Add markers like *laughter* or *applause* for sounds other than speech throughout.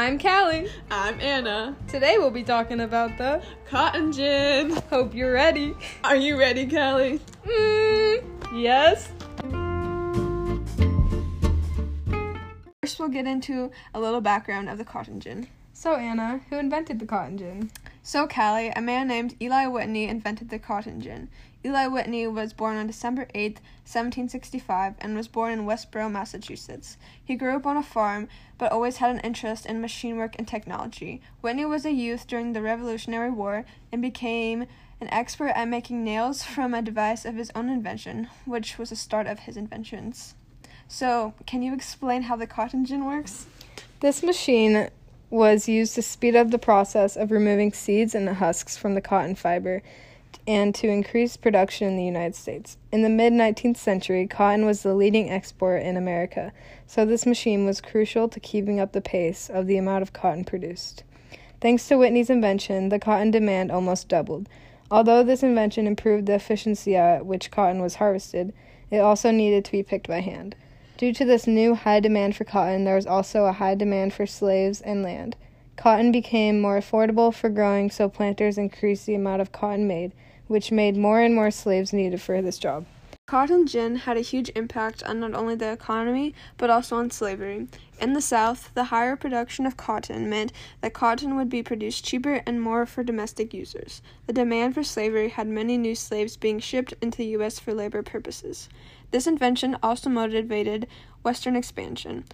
I'm Callie. I'm Anna. Today we'll be talking about the Cotton gin. Hope you're ready. Are you ready, Callie? Mm, yes. First, we'll get into a little background of the cotton gin. So, Anna, who invented the cotton gin? So, Callie, a man named Eli Whitney invented the cotton gin. Eli Whitney was born on December 8, 1765, and was born in Westborough, Massachusetts. He grew up on a farm, but always had an interest in machine work and technology. Whitney was a youth during the Revolutionary War and became an expert at making nails from a device of his own invention, which was the start of his inventions. So, can you explain how the cotton gin works? This machine was used to speed up the process of removing seeds and the husks from the cotton fiber and to increase production in the United States. In the mid 19th century, cotton was the leading export in America, so this machine was crucial to keeping up the pace of the amount of cotton produced. Thanks to Whitney's invention, the cotton demand almost doubled. Although this invention improved the efficiency at which cotton was harvested, it also needed to be picked by hand. Due to this new high demand for cotton, there was also a high demand for slaves and land. Cotton became more affordable for growing, so planters increased the amount of cotton made, which made more and more slaves needed for this job. Cotton gin had a huge impact on not only the economy, but also on slavery. In the South, the higher production of cotton meant that cotton would be produced cheaper and more for domestic users. The demand for slavery had many new slaves being shipped into the U.S. for labor purposes. This invention also motivated Western expansion.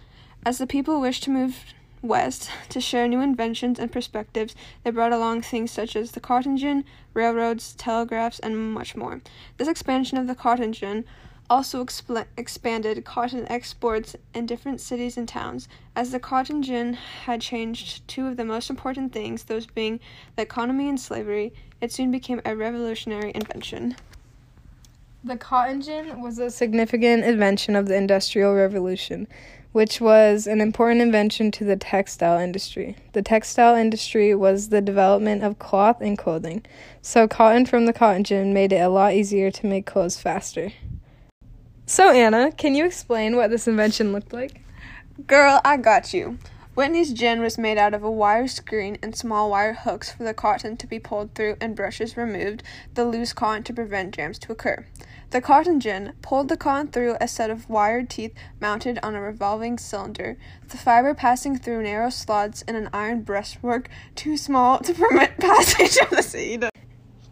As the people wished to move west *laughs* to share new inventions and perspectives, they brought along things such as the cotton gin, railroads, telegraphs, and much more. This expansion of the cotton gin also expl- expanded cotton exports in different cities and towns, as the cotton gin had changed two of the most important things, those being the economy and slavery. It soon became a revolutionary invention. The cotton gin was a significant invention of the Industrial Revolution, which was an important invention to the textile industry. The textile industry was the development of cloth and clothing, so cotton from the cotton gin made it a lot easier to make clothes faster. So, Anna, can you explain what this invention looked like? Girl, I got you. Whitney's gin was made out of a wire screen and small wire hooks for the cotton to be pulled through and brushes removed the loose cotton to prevent jams to occur. The cotton gin pulled the cotton through a set of wired teeth mounted on a revolving cylinder, the fiber passing through narrow slots in an iron breastwork too small to permit *laughs* passage of the seed.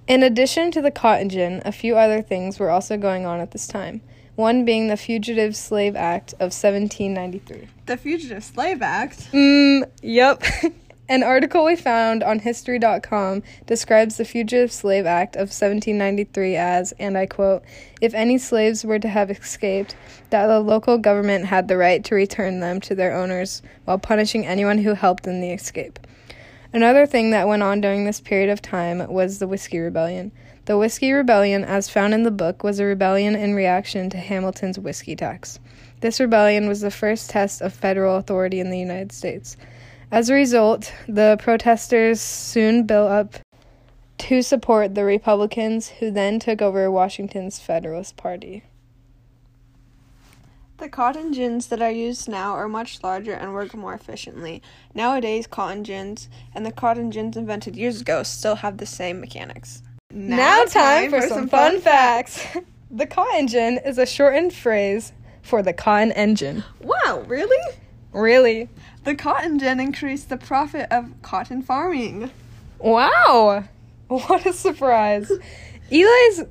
In addition to the cotton gin, a few other things were also going on at this time one being the Fugitive Slave Act of 1793. The Fugitive Slave Act? Mm, yep. *laughs* An article we found on History.com describes the Fugitive Slave Act of 1793 as, and I quote, if any slaves were to have escaped, that the local government had the right to return them to their owners while punishing anyone who helped in the escape. Another thing that went on during this period of time was the Whiskey Rebellion. The Whiskey Rebellion, as found in the book, was a rebellion in reaction to Hamilton's whiskey tax. This rebellion was the first test of federal authority in the United States. As a result, the protesters soon built up to support the Republicans, who then took over Washington's Federalist Party. The cotton gins that are used now are much larger and work more efficiently. Nowadays, cotton gins and the cotton gins invented years ago still have the same mechanics. Now, time, for, some fun facts. *laughs* the cotton gin is a shortened phrase for the cotton engine. Wow, really? Really? The cotton gin increased the profit of cotton farming. Wow! What a surprise. *laughs* Eli's.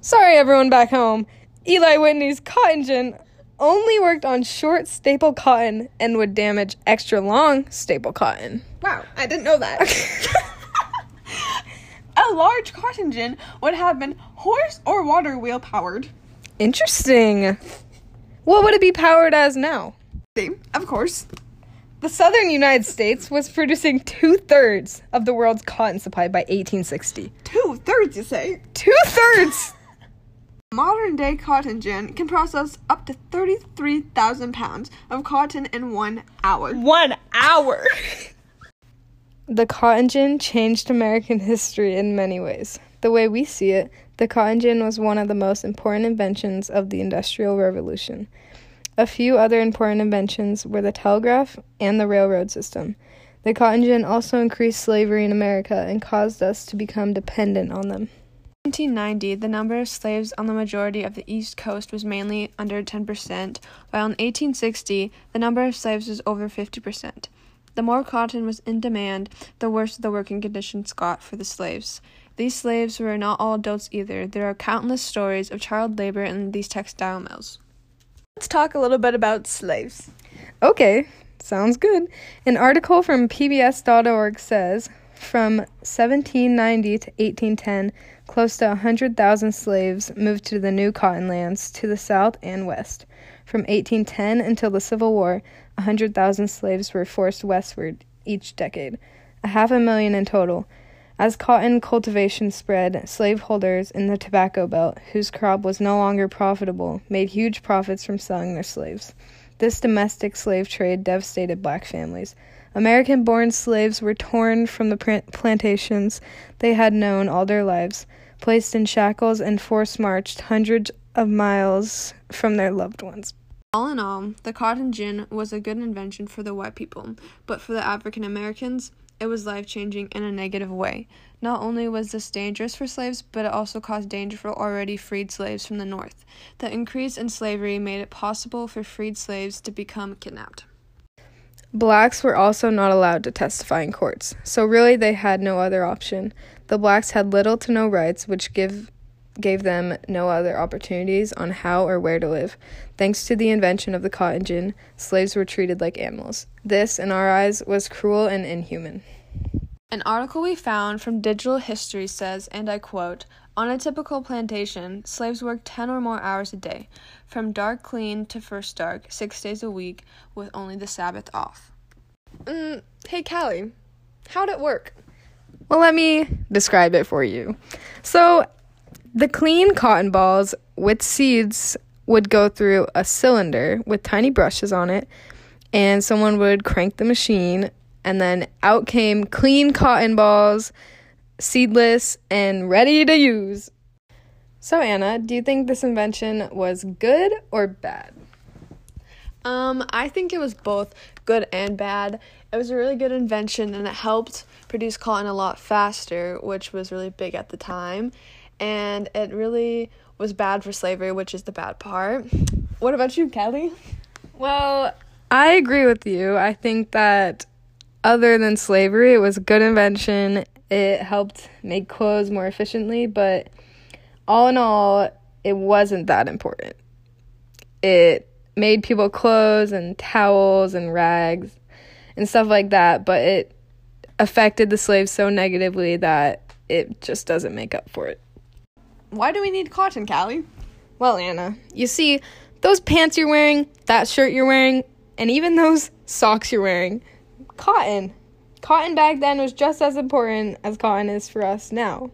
Sorry, everyone back home. Eli Whitney's cotton gin only worked on short staple cotton and would damage extra long staple cotton. Wow, I didn't know that. *laughs* a large cotton gin would have been horse or water wheel powered. Interesting. What would it be powered as now? Steam, of course. The southern United States was producing two thirds of the world's cotton supply by 1860. Two thirds, you say? Two thirds! *laughs* Modern day cotton gin can process up to 33,000 pounds of cotton in one hour. One hour! *laughs* the cotton gin changed American history in many ways. The way we see it, the cotton gin was one of the most important inventions of the Industrial Revolution. A few other important inventions were the telegraph and the railroad system. The cotton gin also increased slavery in America and caused us to become dependent on them. In 1790, the number of slaves on the majority of the East Coast was mainly under 10%, while in 1860, the number of slaves was over 50%. The more cotton was in demand, the worse the working conditions got for the slaves. These slaves were not all adults either. There are countless stories of child labor in these textile mills. Let's talk a little bit about slaves. Okay, sounds good. An article from PBS.org says from 1790 to 1810, close to 100,000 slaves moved to the new cotton lands to the south and west. From 1810 until the Civil War, 100,000 slaves were forced westward each decade, a half a million in total. As cotton cultivation spread, slaveholders in the tobacco belt, whose crop was no longer profitable, made huge profits from selling their slaves. This domestic slave trade devastated black families. American born slaves were torn from the plantations they had known all their lives, placed in shackles, and force marched hundreds of miles from their loved ones. All in all, the cotton gin was a good invention for the white people, but for the African Americans, it was life changing in a negative way. Not only was this dangerous for slaves, but it also caused danger for already freed slaves from the North. The increase in slavery made it possible for freed slaves to become kidnapped. Blacks were also not allowed to testify in courts, so really they had no other option. The blacks had little to no rights, which give gave them no other opportunities on how or where to live. Thanks to the invention of the cotton gin, slaves were treated like animals. This, in our eyes, was cruel and inhuman. An article we found from Digital History says, and I quote, on a typical plantation, slaves worked 10 or more hours a day, from dark clean to first dark, six days a week, with only the Sabbath off. Mm, hey, Callie, how'd it work? Well, let me describe it for you. So, the clean cotton balls with seeds would go through a cylinder with tiny brushes on it, and someone would crank the machine, and then out came clean cotton balls, seedless, and ready to use. So, Anna, do you think this invention was good or bad? Um, I think it was both good and bad. It was a really good invention and it helped produce cotton a lot faster, which was really big at the time. And it really was bad for slavery, which is the bad part. What about you, Kelly? Well, I agree with you. I think that other than slavery, it was a good invention. It helped make clothes more efficiently, but all in all, it wasn't that important. It made people clothes and towels and rags and stuff like that, but it affected the slaves so negatively that it just doesn't make up for it. Why do we need cotton, Callie? Well, Anna, you see, those pants you're wearing, that shirt you're wearing, and even those socks you're wearing, cotton. Cotton back then was just as important as cotton is for us now.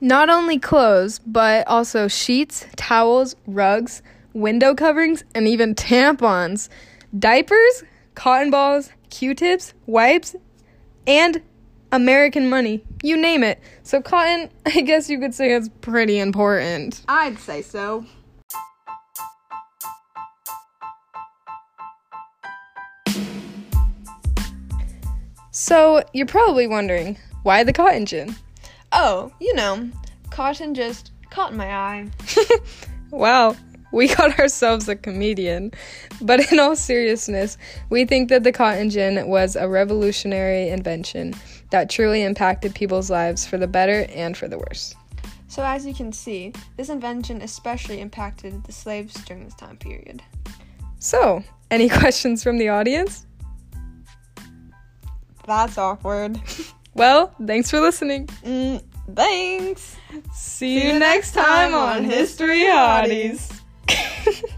Not only clothes, but also sheets, towels, rugs, window coverings, and even tampons, diapers, cotton balls, Q tips, wipes, and American money. You name it. So, cotton, *laughs* I guess you could say it's pretty important. I'd say so. So, you're probably wondering why the cotton gin? Oh, you know, cotton just caught my eye. *laughs* wow, we *laughs* got ourselves a comedian. But in all seriousness, we think that the cotton gin was a revolutionary invention that truly impacted people's lives for the better and for the worse. So, as you can see, this invention especially impacted the slaves during this time period. So, any *laughs* questions from the audience? That's awkward. *laughs* Well, thanks for listening. Mm, thanks. See, See you next time on History Hotties. *laughs*